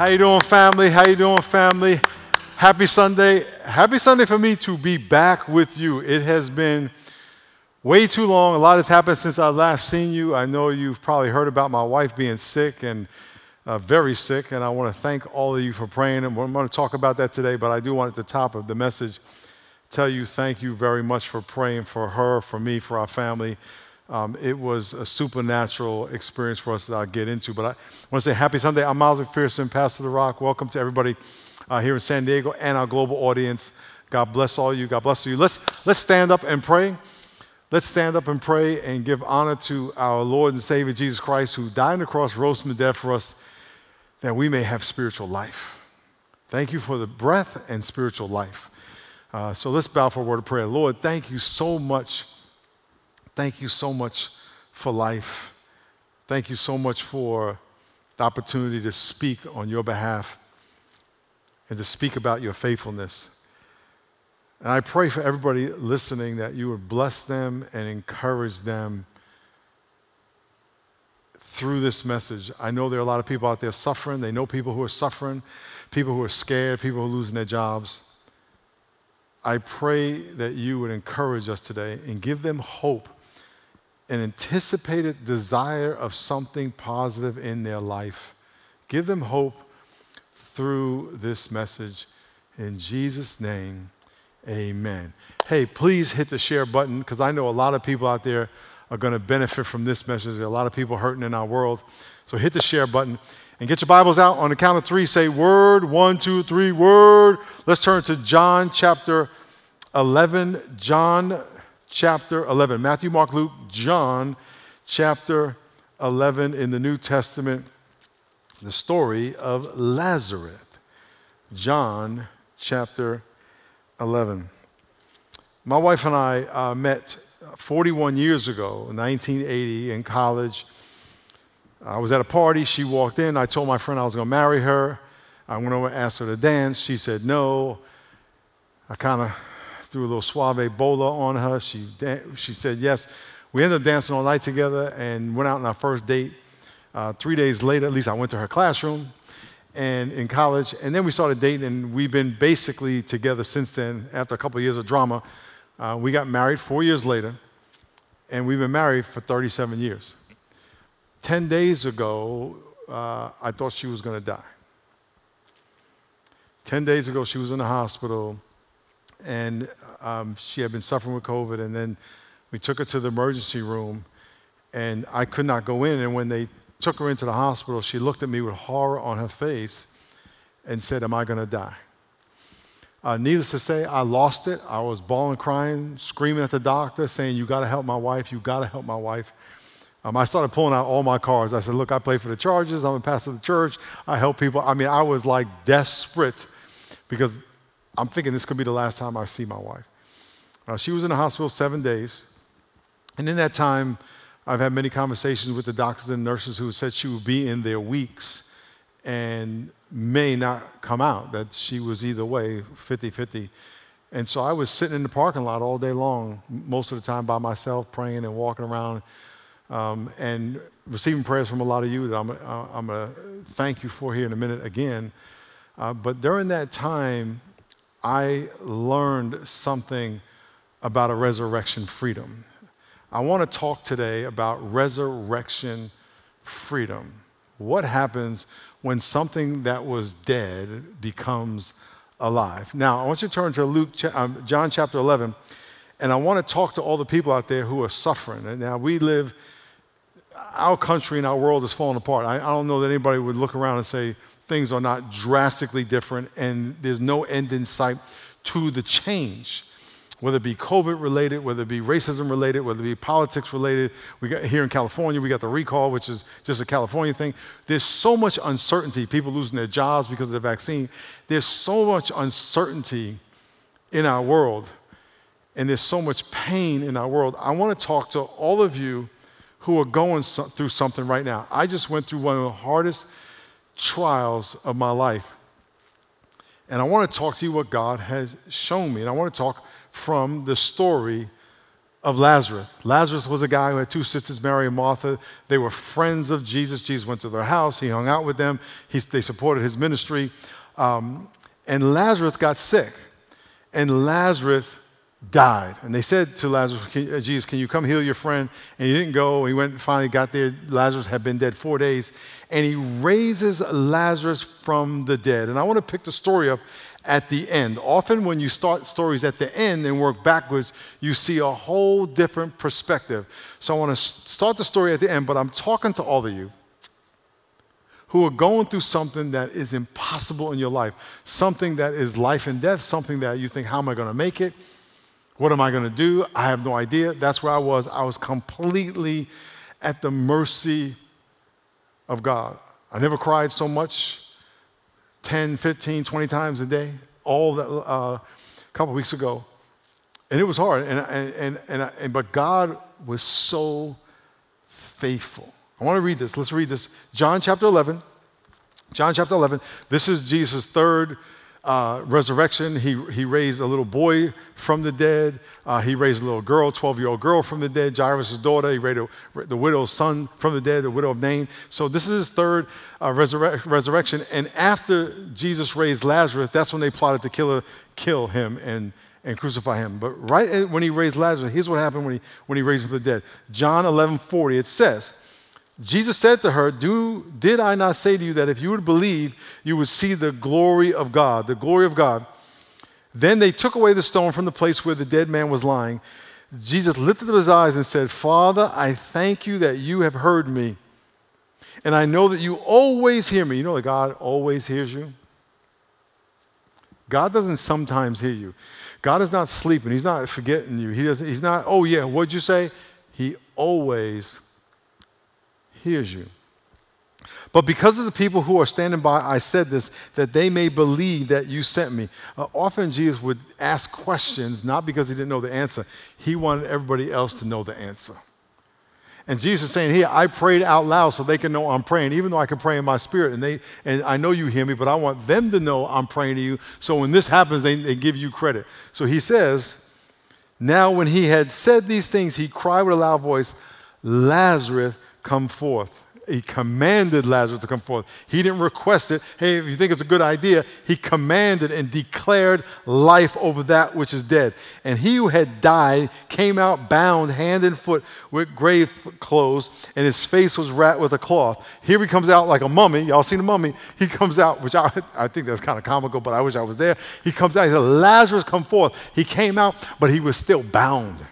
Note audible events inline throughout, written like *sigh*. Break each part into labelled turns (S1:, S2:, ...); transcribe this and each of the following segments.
S1: How you doing, family? How you doing, family? Happy Sunday. Happy Sunday for me to be back with you. It has been way too long. A lot has happened since I last seen you. I know you've probably heard about my wife being sick and uh, very sick, and I want to thank all of you for praying. And I'm going to talk about that today, but I do want at the top of the message tell you thank you very much for praying for her, for me, for our family. Um, it was a supernatural experience for us that I'll get into. But I want to say happy Sunday. I'm Miles McPherson, Pastor The Rock. Welcome to everybody uh, here in San Diego and our global audience. God bless all you. God bless you. Let's, let's stand up and pray. Let's stand up and pray and give honor to our Lord and Savior Jesus Christ, who died on the cross, rose from the dead for us, that we may have spiritual life. Thank you for the breath and spiritual life. Uh, so let's bow for a word of prayer. Lord, thank you so much Thank you so much for life. Thank you so much for the opportunity to speak on your behalf and to speak about your faithfulness. And I pray for everybody listening that you would bless them and encourage them through this message. I know there are a lot of people out there suffering. They know people who are suffering, people who are scared, people who are losing their jobs. I pray that you would encourage us today and give them hope an anticipated desire of something positive in their life. Give them hope through this message. In Jesus' name, amen. Hey, please hit the share button because I know a lot of people out there are going to benefit from this message. There are a lot of people hurting in our world. So hit the share button and get your Bibles out. On the count of three, say word. One, two, three, word. Let's turn to John chapter 11. John chapter 11. Matthew, Mark, Luke, John chapter 11 in the New Testament, the story of Lazarus. John chapter 11. My wife and I uh, met 41 years ago, 1980, in college. I was at a party. She walked in. I told my friend I was going to marry her. I went over and asked her to dance. She said no. I kind of threw a little suave bola on her. She, she said yes. We ended up dancing all night together and went out on our first date. Uh, three days later, at least I went to her classroom and in college, and then we started dating, and we've been basically together since then. After a couple of years of drama, uh, we got married four years later, and we've been married for 37 years. Ten days ago, uh, I thought she was going to die. Ten days ago, she was in the hospital and um, she had been suffering with COVID. And then we took her to the emergency room, and I could not go in. And when they took her into the hospital, she looked at me with horror on her face and said, Am I going to die? Uh, needless to say, I lost it. I was bawling, crying, screaming at the doctor, saying, You got to help my wife. You got to help my wife. Um, I started pulling out all my cards. I said, Look, I play for the Chargers. I'm a pastor of the church. I help people. I mean, I was like desperate because I'm thinking this could be the last time I see my wife. Uh, she was in the hospital seven days. And in that time, I've had many conversations with the doctors and nurses who said she would be in there weeks and may not come out, that she was either way, 50 50. And so I was sitting in the parking lot all day long, most of the time by myself, praying and walking around um, and receiving prayers from a lot of you that I'm, I'm going to thank you for here in a minute again. Uh, but during that time, I learned something about a resurrection freedom. I want to talk today about resurrection freedom. What happens when something that was dead becomes alive? Now, I want you to turn to Luke, um, John chapter 11, and I want to talk to all the people out there who are suffering. Now, we live, our country and our world is falling apart. I don't know that anybody would look around and say, things are not drastically different and there's no end in sight to the change whether it be COVID related, whether it be racism related, whether it be politics related. We got here in California, we got the recall, which is just a California thing. There's so much uncertainty, people losing their jobs because of the vaccine. There's so much uncertainty in our world, and there's so much pain in our world. I want to talk to all of you who are going through something right now. I just went through one of the hardest trials of my life. And I want to talk to you what God has shown me. And I want to talk from the story of Lazarus. Lazarus was a guy who had two sisters, Mary and Martha. They were friends of Jesus. Jesus went to their house, he hung out with them, he, they supported his ministry. Um, and Lazarus got sick, and Lazarus died. And they said to Lazarus, uh, Jesus, can you come heal your friend? And he didn't go. He went and finally got there. Lazarus had been dead four days. And he raises Lazarus from the dead. And I want to pick the story up at the end. Often, when you start stories at the end and work backwards, you see a whole different perspective. So, I want to start the story at the end, but I'm talking to all of you who are going through something that is impossible in your life, something that is life and death, something that you think, how am I going to make it? What am I going to do? I have no idea. That's where I was. I was completely at the mercy of God. I never cried so much 10, 15, 20 times a day, all that uh, a couple weeks ago. And it was hard. And, and, and, and, and, but God was so faithful. I want to read this. Let's read this. John chapter 11. John chapter 11. This is Jesus' third uh, resurrection. He, he raised a little boy from the dead. Uh, he raised a little girl, 12 year old girl from the dead, Jairus' daughter. He raised a, the widow's son from the dead, the widow of Nain. So this is his third uh, resurre- resurrection. And after Jesus raised Lazarus, that's when they plotted to kill, kill him and, and crucify him. But right when he raised Lazarus, here's what happened when he, when he raised him from the dead. John 11 40, it says, Jesus said to her, Do, Did I not say to you that if you would believe, you would see the glory of God? The glory of God. Then they took away the stone from the place where the dead man was lying. Jesus lifted up his eyes and said, Father, I thank you that you have heard me. And I know that you always hear me. You know that God always hears you? God doesn't sometimes hear you. God is not sleeping. He's not forgetting you. He doesn't, he's not, oh yeah, what'd you say? He always hears you. But because of the people who are standing by, I said this, that they may believe that you sent me. Uh, often Jesus would ask questions, not because he didn't know the answer, he wanted everybody else to know the answer. And Jesus is saying, Here, I prayed out loud so they can know I'm praying, even though I can pray in my spirit. And, they, and I know you hear me, but I want them to know I'm praying to you. So when this happens, they, they give you credit. So he says, Now when he had said these things, he cried with a loud voice, Lazarus, come forth. He commanded Lazarus to come forth. He didn't request it. Hey, if you think it's a good idea, he commanded and declared life over that which is dead. And he who had died came out bound hand and foot with grave clothes, and his face was wrapped with a cloth. Here he comes out like a mummy. Y'all seen a mummy? He comes out, which I, I think that's kind of comical, but I wish I was there. He comes out, he said, Lazarus, come forth. He came out, but he was still bound.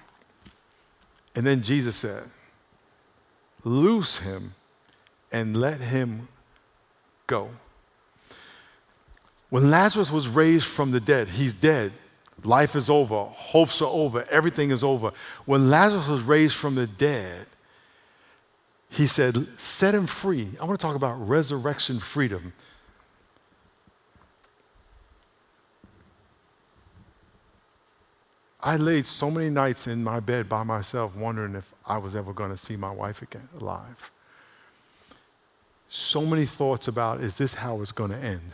S1: And then Jesus said, Loose him and let him go. When Lazarus was raised from the dead, he's dead. Life is over. Hopes are over. Everything is over. When Lazarus was raised from the dead, he said, Set him free. I want to talk about resurrection freedom. I laid so many nights in my bed by myself wondering if I was ever going to see my wife again alive. So many thoughts about is this how it's going to end?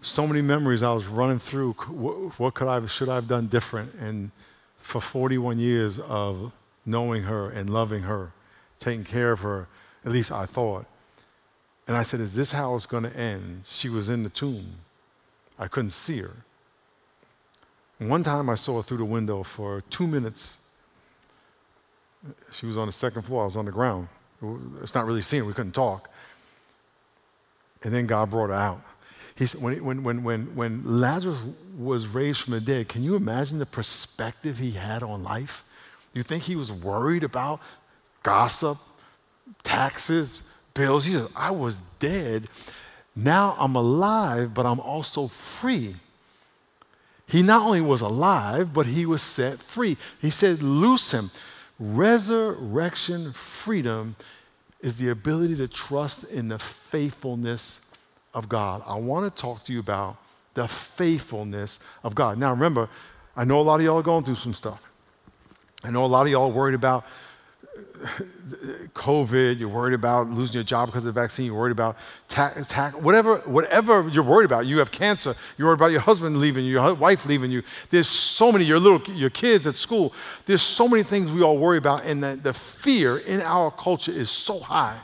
S1: So many memories I was running through. What could I, should I have done different? And for 41 years of knowing her and loving her, taking care of her, at least I thought. And I said, Is this how it's going to end? She was in the tomb. I couldn't see her. One time I saw her through the window for two minutes. She was on the second floor, I was on the ground. It's not really seen, we couldn't talk. And then God brought her out. He said, when, when, when, when, when Lazarus was raised from the dead, can you imagine the perspective he had on life? Do you think he was worried about gossip, taxes, bills? He said, I was dead. Now I'm alive, but I'm also free. He not only was alive, but he was set free. He said, Loose him. Resurrection freedom is the ability to trust in the faithfulness of God. I want to talk to you about the faithfulness of God. Now, remember, I know a lot of y'all are going through some stuff. I know a lot of y'all are worried about COVID, you're worried about losing your job because of the vaccine, you're worried about tax, tax, whatever, whatever you're worried about. You have cancer, you're worried about your husband leaving you, your wife leaving you. There's so many, your little, your kids at school. There's so many things we all worry about, and the, the fear in our culture is so high.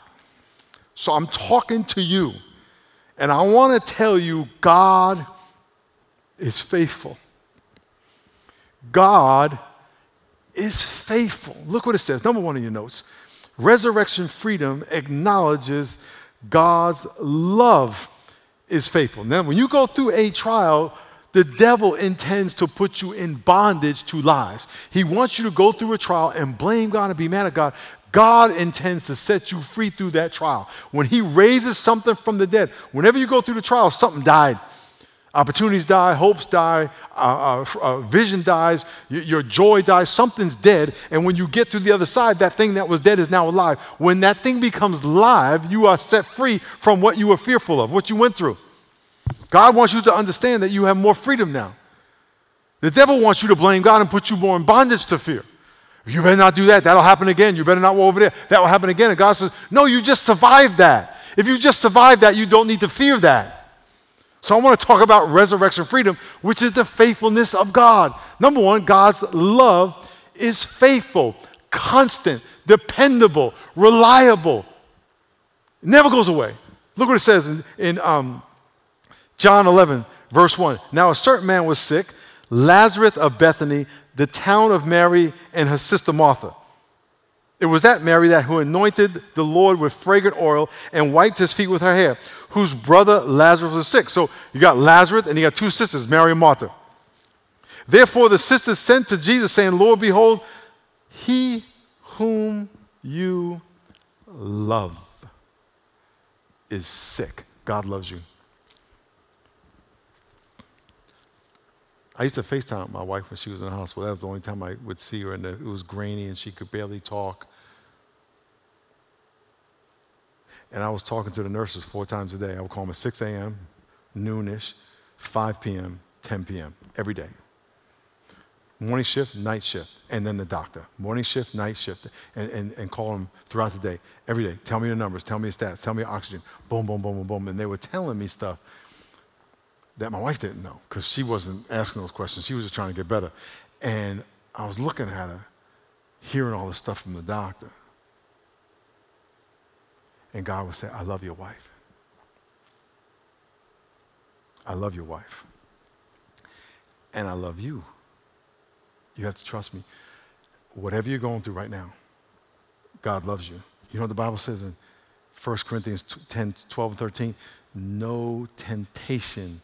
S1: So I'm talking to you, and I want to tell you God is faithful. God is faithful. Look what it says. Number one in your notes resurrection freedom acknowledges God's love is faithful. Now, when you go through a trial, the devil intends to put you in bondage to lies. He wants you to go through a trial and blame God and be mad at God. God intends to set you free through that trial. When He raises something from the dead, whenever you go through the trial, something died. Opportunities die, hopes die, uh, uh, uh, vision dies, y- your joy dies, something's dead. And when you get to the other side, that thing that was dead is now alive. When that thing becomes live, you are set free from what you were fearful of, what you went through. God wants you to understand that you have more freedom now. The devil wants you to blame God and put you more in bondage to fear. You better not do that. That'll happen again. You better not go over there. That will happen again. And God says, No, you just survived that. If you just survived that, you don't need to fear that. So I want to talk about resurrection freedom, which is the faithfulness of God. Number one, God's love is faithful, constant, dependable, reliable. It never goes away. Look what it says in, in um, John 11, verse 1. Now a certain man was sick, Lazarus of Bethany, the town of Mary and her sister Martha. It was that Mary that who anointed the Lord with fragrant oil and wiped his feet with her hair, whose brother Lazarus was sick. So you got Lazarus and you got two sisters, Mary and Martha. Therefore the sisters sent to Jesus, saying, Lord, behold, he whom you love is sick. God loves you. I used to FaceTime my wife when she was in the hospital. That was the only time I would see her, and it was grainy and she could barely talk. And I was talking to the nurses four times a day. I would call them at 6 a.m., noonish, 5 p.m., 10 p.m., every day. Morning shift, night shift, and then the doctor. Morning shift, night shift, and, and, and call them throughout the day, every day. Tell me your numbers, tell me your stats, tell me your oxygen. Boom, boom, boom, boom, boom. And they were telling me stuff that my wife didn't know because she wasn't asking those questions. She was just trying to get better. And I was looking at her, hearing all this stuff from the doctor. And God would say, I love your wife. I love your wife. And I love you. You have to trust me. Whatever you're going through right now, God loves you. You know what the Bible says in 1 Corinthians 10, 12, and 13? No temptation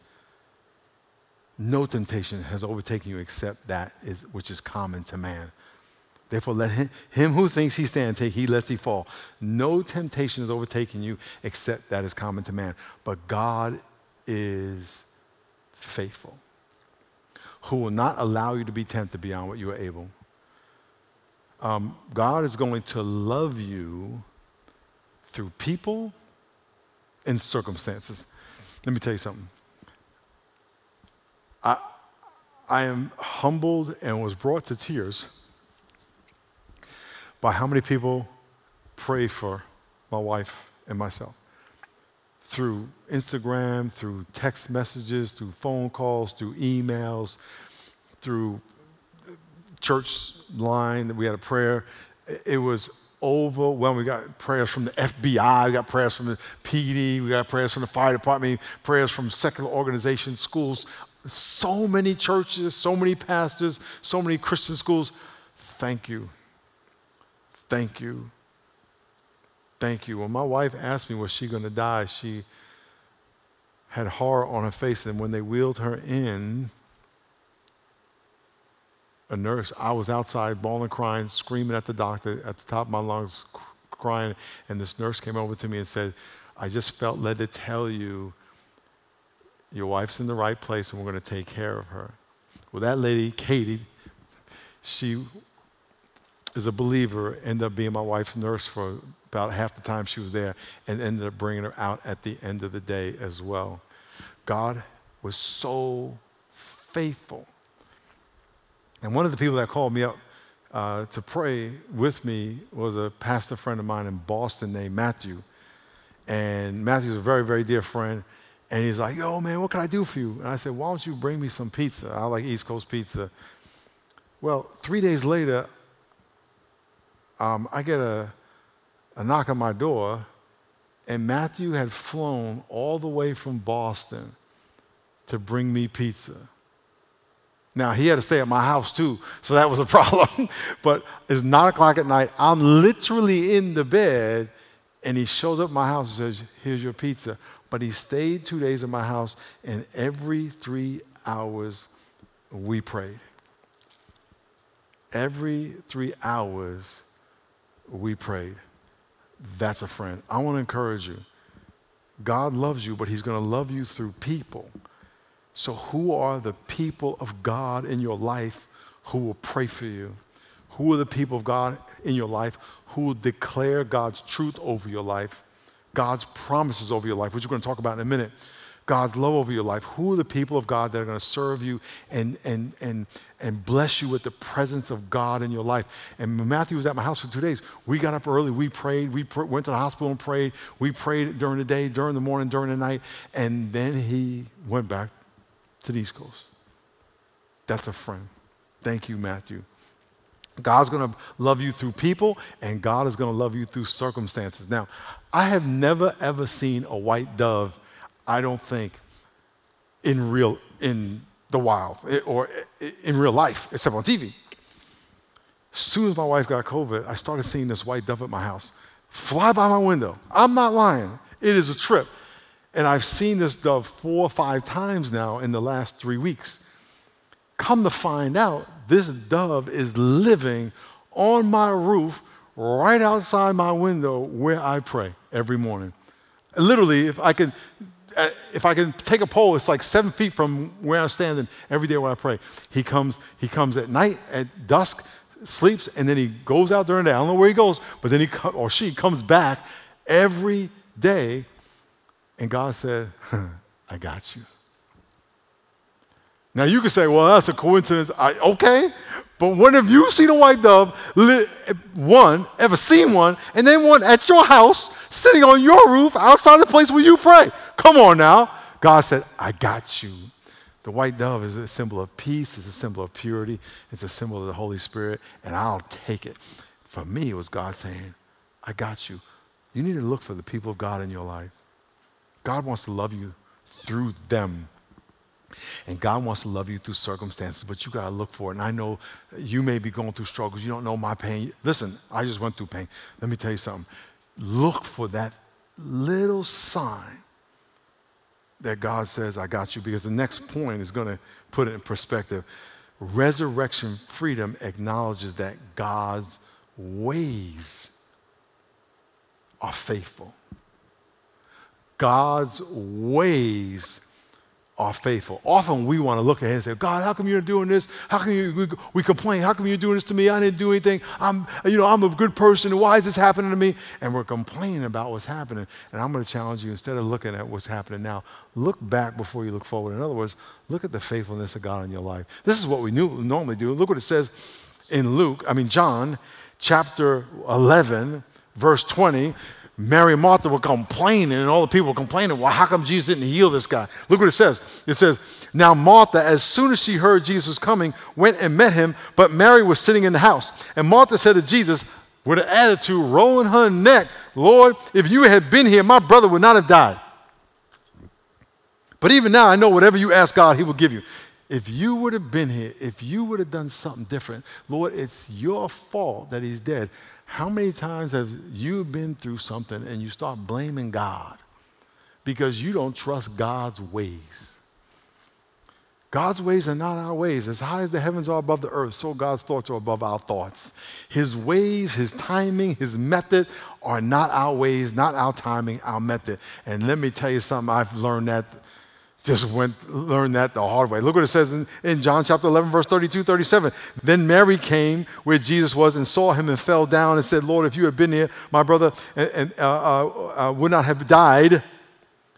S1: no temptation has overtaken you except that is, which is common to man. Therefore, let him, him who thinks he stand take heed lest he fall. No temptation is overtaken you except that is common to man. But God is faithful, who will not allow you to be tempted beyond what you are able. Um, God is going to love you through people and circumstances. Let me tell you something. I, I am humbled and was brought to tears by how many people pray for my wife and myself through Instagram, through text messages, through phone calls, through emails, through church line that we had a prayer. It was overwhelming. We got prayers from the FBI, we got prayers from the PD, we got prayers from the fire department, prayers from secular organizations, schools, so many churches, so many pastors, so many Christian schools. Thank you. Thank you. Thank you. When my wife asked me, was she going to die, she had horror on her face. And when they wheeled her in, a nurse, I was outside bawling, crying, screaming at the doctor at the top of my lungs, crying. And this nurse came over to me and said, I just felt led to tell you your wife's in the right place and we're going to take care of her. Well, that lady, Katie, she is a believer, ended up being my wife's nurse for about half the time she was there, and ended up bringing her out at the end of the day as well. God was so faithful. And one of the people that called me up uh, to pray with me was a pastor friend of mine in Boston named Matthew. And Matthew's a very, very dear friend. And he's like, yo, man, what can I do for you? And I said, why don't you bring me some pizza? I like East Coast pizza. Well, three days later, um, I get a, a knock on my door, and Matthew had flown all the way from Boston to bring me pizza. Now, he had to stay at my house too, so that was a *laughs* problem. but it's nine o'clock at night. I'm literally in the bed, and he shows up at my house and says, Here's your pizza. But he stayed two days at my house, and every three hours we prayed. Every three hours we prayed. That's a friend. I want to encourage you. God loves you, but He's going to love you through people. So, who are the people of God in your life who will pray for you? Who are the people of God in your life who will declare God's truth over your life, God's promises over your life, which we're going to talk about in a minute? God's love over your life. Who are the people of God that are going to serve you and, and, and, and bless you with the presence of God in your life? And Matthew was at my house for two days. We got up early, we prayed, we pr- went to the hospital and prayed. We prayed during the day, during the morning, during the night, and then he went back to the East Coast. That's a friend. Thank you, Matthew. God's going to love you through people, and God is going to love you through circumstances. Now, I have never, ever seen a white dove, I don't think, in real, in the wild eh, or eh, in real life, except on TV. As soon as my wife got COVID, I started seeing this white dove at my house fly by my window. I'm not lying. It is a trip. And I've seen this dove four or five times now in the last three weeks. Come to find out, this dove is living on my roof right outside my window where I pray every morning. Literally, if I uh, Uh, if I can take a pole, it's like seven feet from where I'm standing every day when I pray. He comes, he comes at night, at dusk, sleeps, and then he goes out during the day. I don't know where he goes, but then he or she comes back every day and God said, *laughs* I got you. Now you could say, well, that's a coincidence. I, okay, but when have you seen a white dove, one, ever seen one, and then one at your house, sitting on your roof outside the place where you pray? Come on now. God said, I got you. The white dove is a symbol of peace, it's a symbol of purity, it's a symbol of the Holy Spirit, and I'll take it. For me, it was God saying, I got you. You need to look for the people of God in your life. God wants to love you through them. And God wants to love you through circumstances, but you got to look for it. And I know you may be going through struggles. You don't know my pain. Listen, I just went through pain. Let me tell you something. Look for that little sign that God says, I got you, because the next point is going to put it in perspective. Resurrection freedom acknowledges that God's ways are faithful. God's ways are faithful. Often we want to look at it and say, God, how come you're doing this? How come you, we, we, complain? How come you're doing this to me? I didn't do anything. I'm, you know, I'm a good person. Why is this happening to me? And we're complaining about what's happening. And I'm going to challenge you, instead of looking at what's happening now, look back before you look forward. In other words, look at the faithfulness of God in your life. This is what we knew, normally do. Look what it says in Luke, I mean, John chapter 11, verse 20. Mary and Martha were complaining, and all the people were complaining, well, how come Jesus didn't heal this guy? Look what it says. It says, Now Martha, as soon as she heard Jesus was coming, went and met him, but Mary was sitting in the house. And Martha said to Jesus, with an attitude, rolling her neck, Lord, if you had been here, my brother would not have died. But even now, I know whatever you ask God, He will give you. If you would have been here, if you would have done something different, Lord, it's your fault that he's dead. How many times have you been through something and you start blaming God because you don't trust God's ways? God's ways are not our ways. As high as the heavens are above the earth, so God's thoughts are above our thoughts. His ways, His timing, His method are not our ways, not our timing, our method. And let me tell you something, I've learned that just went learned that the hard way. Look what it says in, in John chapter 11, verse 32, 37. Then Mary came where Jesus was and saw him and fell down and said, Lord, if you had been here, my brother and, and uh, uh, uh, would not have died.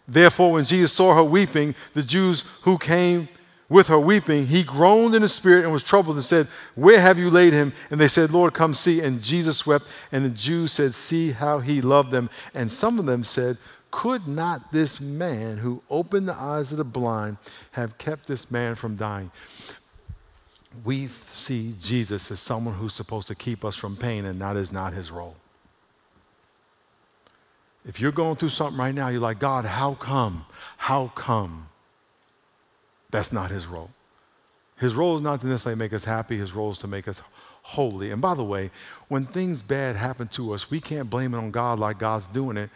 S1: Therefore, when Jesus saw her weeping, the Jews who came with her weeping, he groaned in the spirit and was troubled and said, Where have you laid him? And they said, Lord, come see. And Jesus wept. And the Jews said, See how he loved them. And some of them said, Could not this man who opened the eyes of the blind have kept this man from dying? We see Jesus as someone who's supposed to keep us from pain, and that is not his role. If you're going through something right now, you're like, God, how come? How come? That's not his role. His role is not to necessarily make us happy, his role is to make us holy. And by the way, when things bad happen to us, we can't blame it on God like God's doing it,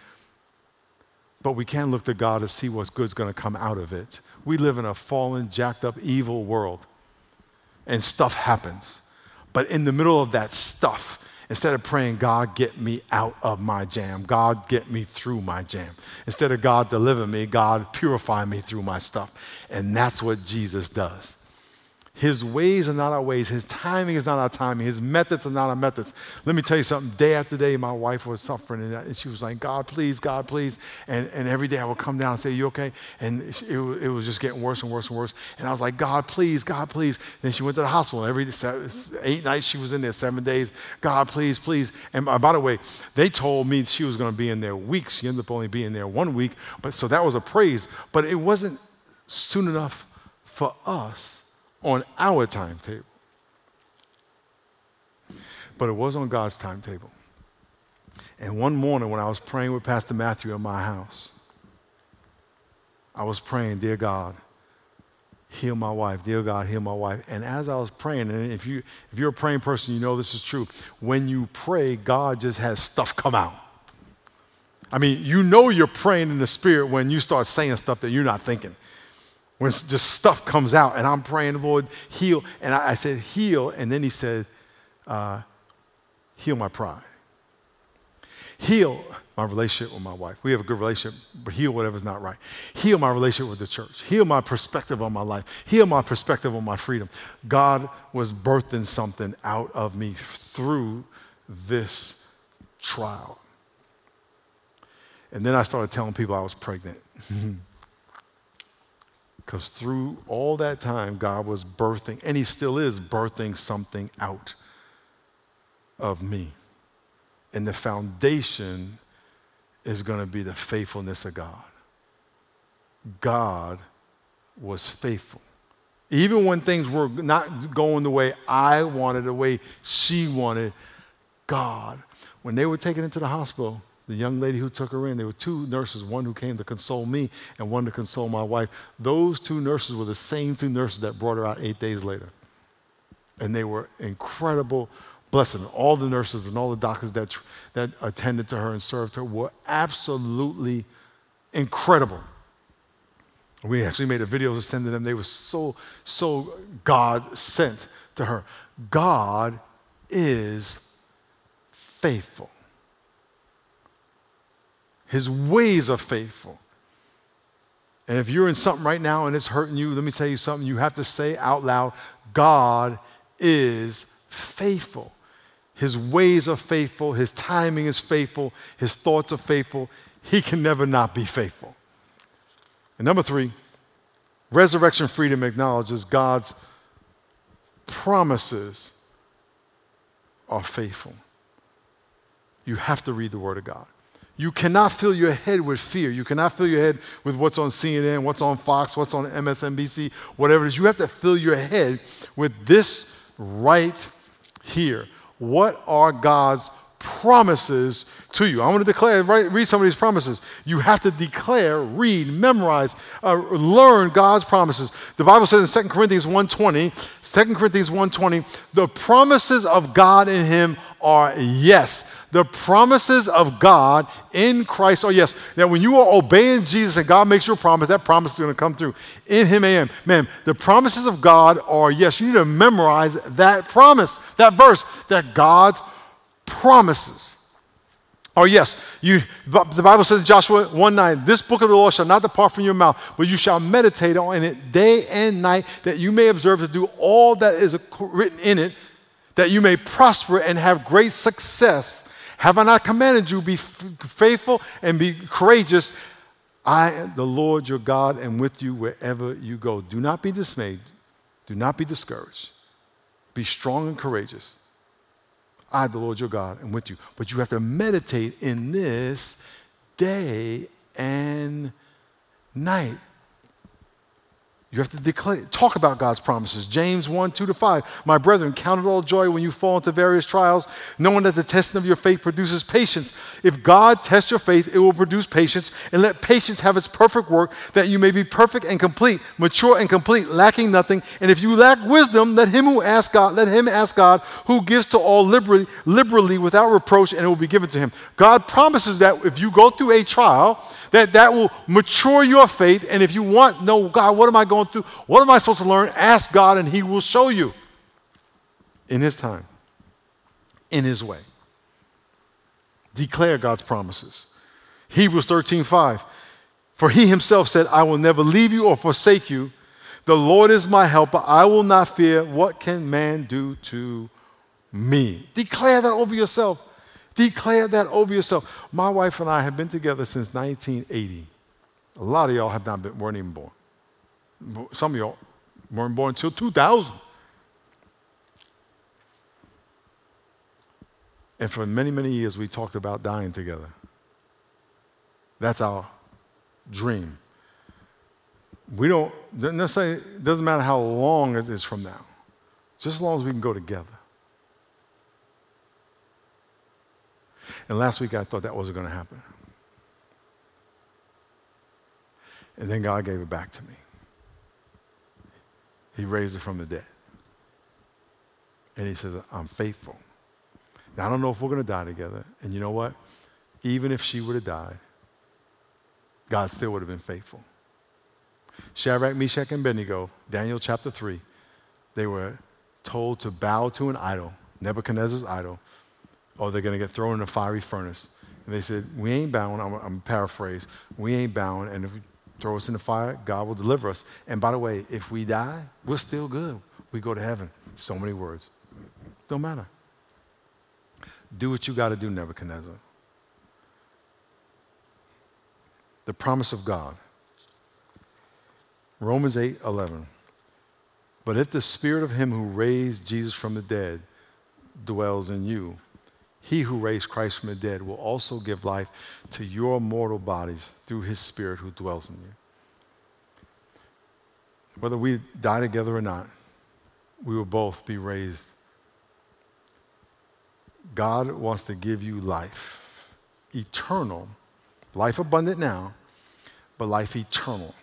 S1: but we can look to God to see what's good's going to come out of it. We live in a fallen, jacked up, evil world, and stuff happens. But in the middle of that stuff, Instead of praying, God, get me out of my jam. God, get me through my jam. Instead of God, deliver me, God, purify me through my stuff. And that's what Jesus does. His ways are not our ways. His timing is not our timing. His methods are not our methods. Let me tell you something. Day after day, my wife was suffering, and uh, she was like, God, please, God, please. And, and every day I would come down and say, You okay? And it, it was just getting worse and worse and worse. And I was like, God, please, God, please. Then she went to the hospital. Every eight nights she was in there, seven days. God, please, please. And uh, by the way, they told me she was going to be in there weeks. She ended up only being there one week. But so that was a praise. But it wasn't soon enough for us on our timetable. But it was on God's timetable. And one morning when I was praying with Pastor Matthew in my house, I was praying, Dear God, heal my wife. Dear God, heal my wife. And as I was praying, and if, you, if you're a praying person, you know this is true. When you pray, God just has stuff come out. I mean, you know you're praying in the spirit when you start saying stuff that you're not thinking when just stuff comes out and I'm praying, Lord, heal. And I, I said, heal. And then he said, uh, heal my pride. Heal my relationship with my wife. We have a good relationship, but heal whatever's not right. Heal my relationship with the church. Heal my perspective on my life. Heal my perspective on my freedom. God was birthing something out of me through this trial. And then I started telling people I was pregnant. *laughs* Because through all that time, God was birthing, and He still is birthing something out of me. And the foundation is going to be the faithfulness of God. God was faithful. Even when things were not going the way I wanted, the way she wanted, God, when they were taken into the hospital, the young lady who took her in, there were two nurses, one who came to console me and one to console my wife. Those two nurses were the same two nurses that brought her out eight days later. And they were incredible blessing. All the nurses and all the doctors that, that attended to her and served her were absolutely incredible. We actually made a video to send to them. They were so, so God sent to her. God is faithful. His ways are faithful. And if you're in something right now and it's hurting you, let me tell you something. You have to say out loud God is faithful. His ways are faithful. His timing is faithful. His thoughts are faithful. He can never not be faithful. And number three, resurrection freedom acknowledges God's promises are faithful. You have to read the Word of God. You cannot fill your head with fear. You cannot fill your head with what's on CNN, what's on Fox, what's on MSNBC, whatever it is. You have to fill your head with this right here. What are God's promises to you. I want to declare, read some of these promises. You have to declare, read, memorize, uh, learn God's promises. The Bible says in 2 Corinthians 1.20, 2 Corinthians 1.20, the promises of God in him are yes. The promises of God in Christ are yes. Now, when you are obeying Jesus and God makes you a promise, that promise is going to come through. In Him, I am. Man, the promises of God are yes. You need to memorize that promise, that verse, that God's promises. Or yes, you, the Bible says in Joshua 1 9, this book of the law shall not depart from your mouth, but you shall meditate on it day and night, that you may observe to do all that is written in it, that you may prosper and have great success. Have I not commanded you, be faithful and be courageous? I the Lord your God am with you wherever you go. Do not be dismayed. Do not be discouraged. Be strong and courageous. I, the Lord your God, am with you. But you have to meditate in this day and night. You have to declare, talk about God's promises. James 1, 2 to 5. My brethren, count it all joy when you fall into various trials, knowing that the testing of your faith produces patience. If God tests your faith, it will produce patience, and let patience have its perfect work, that you may be perfect and complete, mature and complete, lacking nothing. And if you lack wisdom, let him who ask God, let him ask God, who gives to all liberally, liberally without reproach, and it will be given to him. God promises that if you go through a trial, that that will mature your faith. And if you want, no, God, what am I going through? What am I supposed to learn? Ask God, and He will show you in His time, in His way. Declare God's promises. Hebrews 13 5. For He Himself said, I will never leave you or forsake you. The Lord is my helper. I will not fear. What can man do to me? Declare that over yourself. Declare that over yourself. My wife and I have been together since 1980. A lot of y'all have not been, weren't even born. Some of y'all weren't born until 2000. And for many, many years, we talked about dying together. That's our dream. We don't, necessarily, it doesn't matter how long it is from now, just as long as we can go together. And last week I thought that wasn't going to happen. And then God gave it back to me. He raised it from the dead. And He says, I'm faithful. Now, I don't know if we're going to die together. And you know what? Even if she would have died, God still would have been faithful. Shadrach, Meshach, and Abednego, Daniel chapter 3, they were told to bow to an idol, Nebuchadnezzar's idol, or they're going to get thrown in a fiery furnace. And they said, We ain't bound. I'm, I'm paraphrase. We ain't bound. And if you throw us in the fire, God will deliver us. And by the way, if we die, we're still good. We go to heaven. So many words. Don't matter. Do what you got to do, Nebuchadnezzar. The promise of God. Romans 8 11. But if the spirit of him who raised Jesus from the dead dwells in you, he who raised Christ from the dead will also give life to your mortal bodies through his Spirit who dwells in you. Whether we die together or not, we will both be raised. God wants to give you life, eternal, life abundant now, but life eternal.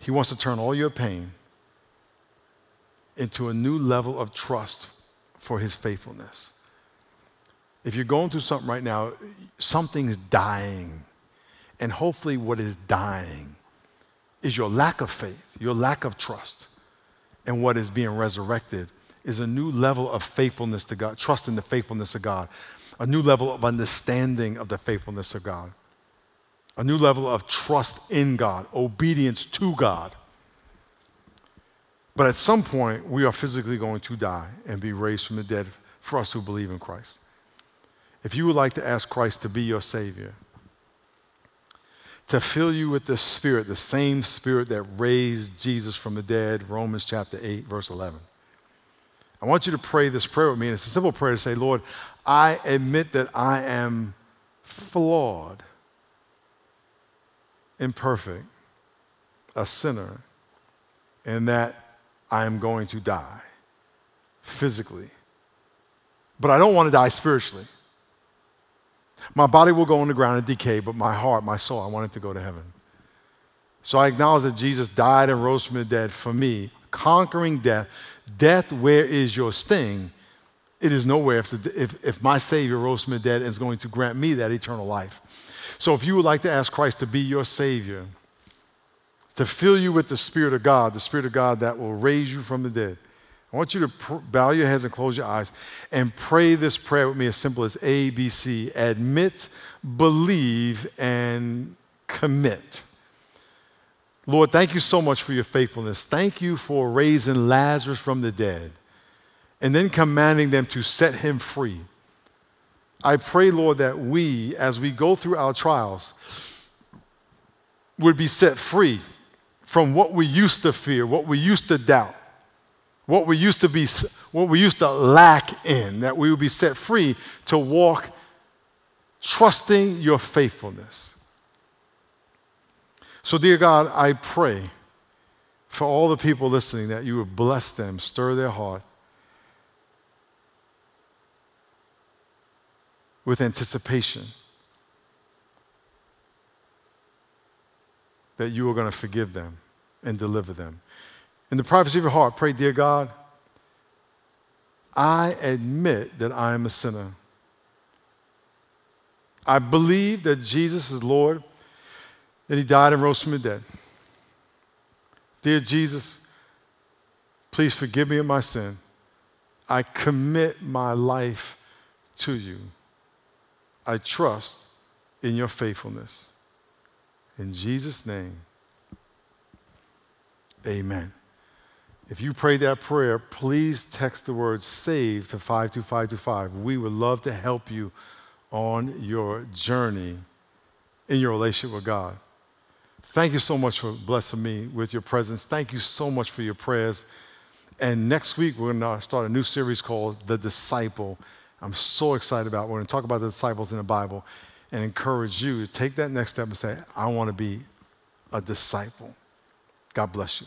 S1: He wants to turn all your pain into a new level of trust for his faithfulness. If you're going through something right now, something's dying. And hopefully, what is dying is your lack of faith, your lack of trust. And what is being resurrected is a new level of faithfulness to God, trust in the faithfulness of God, a new level of understanding of the faithfulness of God, a new level of trust in God, obedience to God. But at some point, we are physically going to die and be raised from the dead for us who believe in Christ. If you would like to ask Christ to be your Savior, to fill you with the Spirit, the same Spirit that raised Jesus from the dead, Romans chapter 8, verse 11. I want you to pray this prayer with me. And it's a simple prayer to say, Lord, I admit that I am flawed, imperfect, a sinner, and that I am going to die physically. But I don't want to die spiritually. My body will go on the ground and decay, but my heart, my soul, I want it to go to heaven. So I acknowledge that Jesus died and rose from the dead for me, conquering death. Death, where is your sting? It is nowhere if, if, if my Savior rose from the dead and is going to grant me that eternal life. So if you would like to ask Christ to be your Savior, to fill you with the Spirit of God, the Spirit of God that will raise you from the dead, I want you to pr- bow your heads and close your eyes and pray this prayer with me as simple as A, B, C. Admit, believe, and commit. Lord, thank you so much for your faithfulness. Thank you for raising Lazarus from the dead and then commanding them to set him free. I pray, Lord, that we, as we go through our trials, would be set free from what we used to fear, what we used to doubt, what we used to be what we used to lack in, that we would be set free to walk trusting your faithfulness. So, dear God, I pray for all the people listening that you would bless them, stir their heart with anticipation that you are going to forgive them and deliver them. In the privacy of your heart, pray, Dear God, I admit that I am a sinner. I believe that Jesus is Lord, that He died and rose from the dead. Dear Jesus, please forgive me of my sin. I commit my life to you. I trust in your faithfulness. In Jesus' name, amen. If you prayed that prayer, please text the word SAVE to 52525. We would love to help you on your journey in your relationship with God. Thank you so much for blessing me with your presence. Thank you so much for your prayers. And next week, we're going to start a new series called The Disciple. I'm so excited about it. We're going to talk about the disciples in the Bible and encourage you to take that next step and say, I want to be a disciple. God bless you.